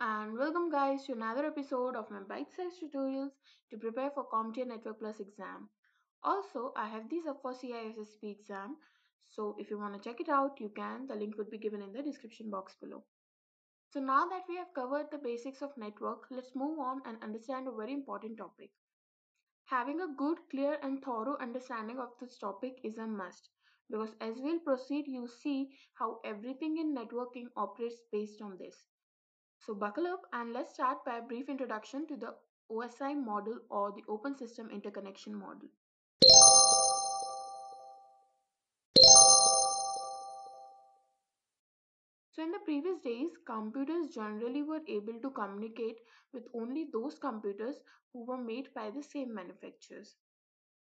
and welcome guys to another episode of my bite-sized tutorials to prepare for CompTIA Network Plus exam. Also, I have these up for CISSP exam, so if you want to check it out, you can. The link would be given in the description box below. So now that we have covered the basics of network, let's move on and understand a very important topic. Having a good, clear and thorough understanding of this topic is a must because as we'll proceed, you'll see how everything in networking operates based on this. So buckle up and let's start by a brief introduction to the OSI model or the Open System Interconnection model. So in the previous days, computers generally were able to communicate with only those computers who were made by the same manufacturers.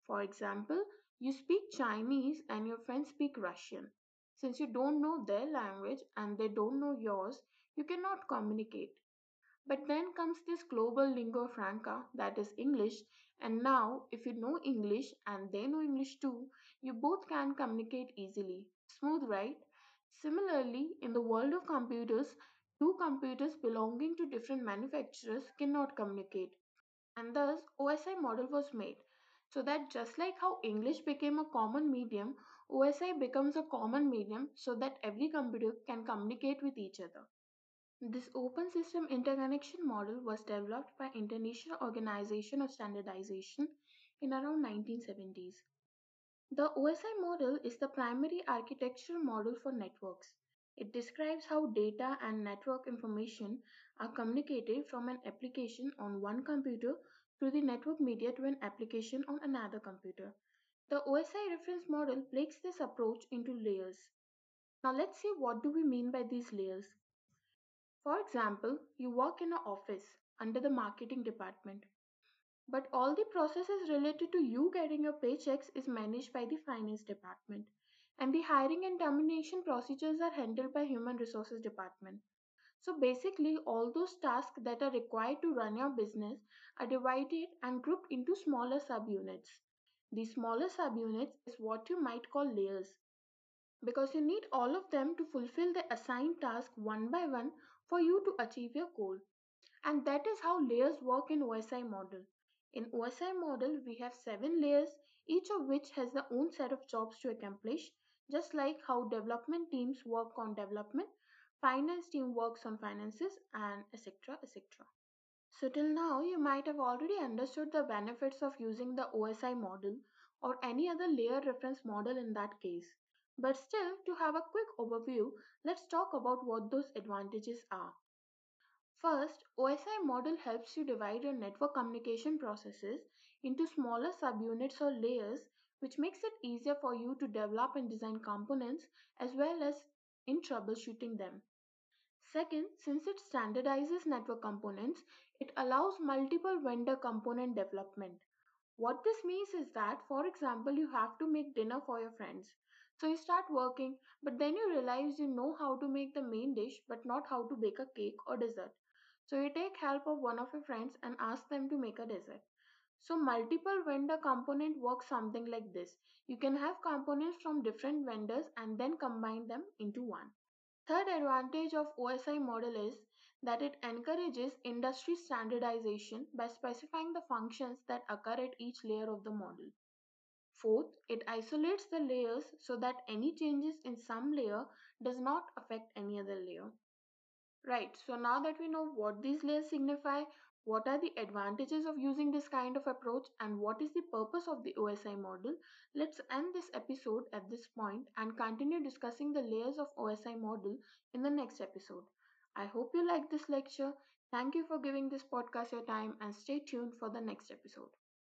For example, you speak Chinese and your friends speak Russian. Since you don't know their language and they don't know yours, you cannot communicate. But then comes this global lingua franca that is English, and now if you know English and they know English too, you both can communicate easily. Smooth, right? Similarly, in the world of computers, two computers belonging to different manufacturers cannot communicate. And thus, OSI model was made so that just like how English became a common medium, OSI becomes a common medium so that every computer can communicate with each other. This open system interconnection model was developed by International Organization of Standardization in around 1970s. The OSI model is the primary architectural model for networks. It describes how data and network information are communicated from an application on one computer through the network media to an application on another computer. The OSI reference model breaks this approach into layers. Now let's see what do we mean by these layers. For example, you work in an office under the marketing department, but all the processes related to you getting your paychecks is managed by the finance department, and the hiring and termination procedures are handled by human resources department. So basically, all those tasks that are required to run your business are divided and grouped into smaller subunits. These smaller subunits is what you might call layers because you need all of them to fulfill the assigned task one by one for you to achieve your goal. And that is how layers work in OSI model. In OSI model, we have seven layers, each of which has their own set of jobs to accomplish, just like how development teams work on development, finance team works on finances, and etc. etc. So till now, you might have already understood the benefits of using the OSI model or any other layer reference model in that case. But still, to have a quick overview, let's talk about what those advantages are. First, OSI model helps you divide your network communication processes into smaller subunits or layers, which makes it easier for you to develop and design components as well as in troubleshooting them. Second, since it standardizes network components, it allows multiple vendor component development. What this means is that, for example, you have to make dinner for your friends. So you start working, but then you realize you know how to make the main dish, but not how to bake a cake or dessert. So you take help of one of your friends and ask them to make a dessert. So multiple vendor component works something like this. You can have components from different vendors and then combine them into one. Third advantage of OSI model is that it encourages industry standardization by specifying the functions that occur at each layer of the model. Fourth, it isolates the layers so that any changes in some layer does not affect any other layer. Right, so now that we know what these layers signify, what are the advantages of using this kind of approach and what is the purpose of the OSI model, let's end this episode at this point and continue discussing the layers of OSI model in the next episode. I hope you liked this lecture. Thank you for giving this podcast your time and stay tuned for the next episode.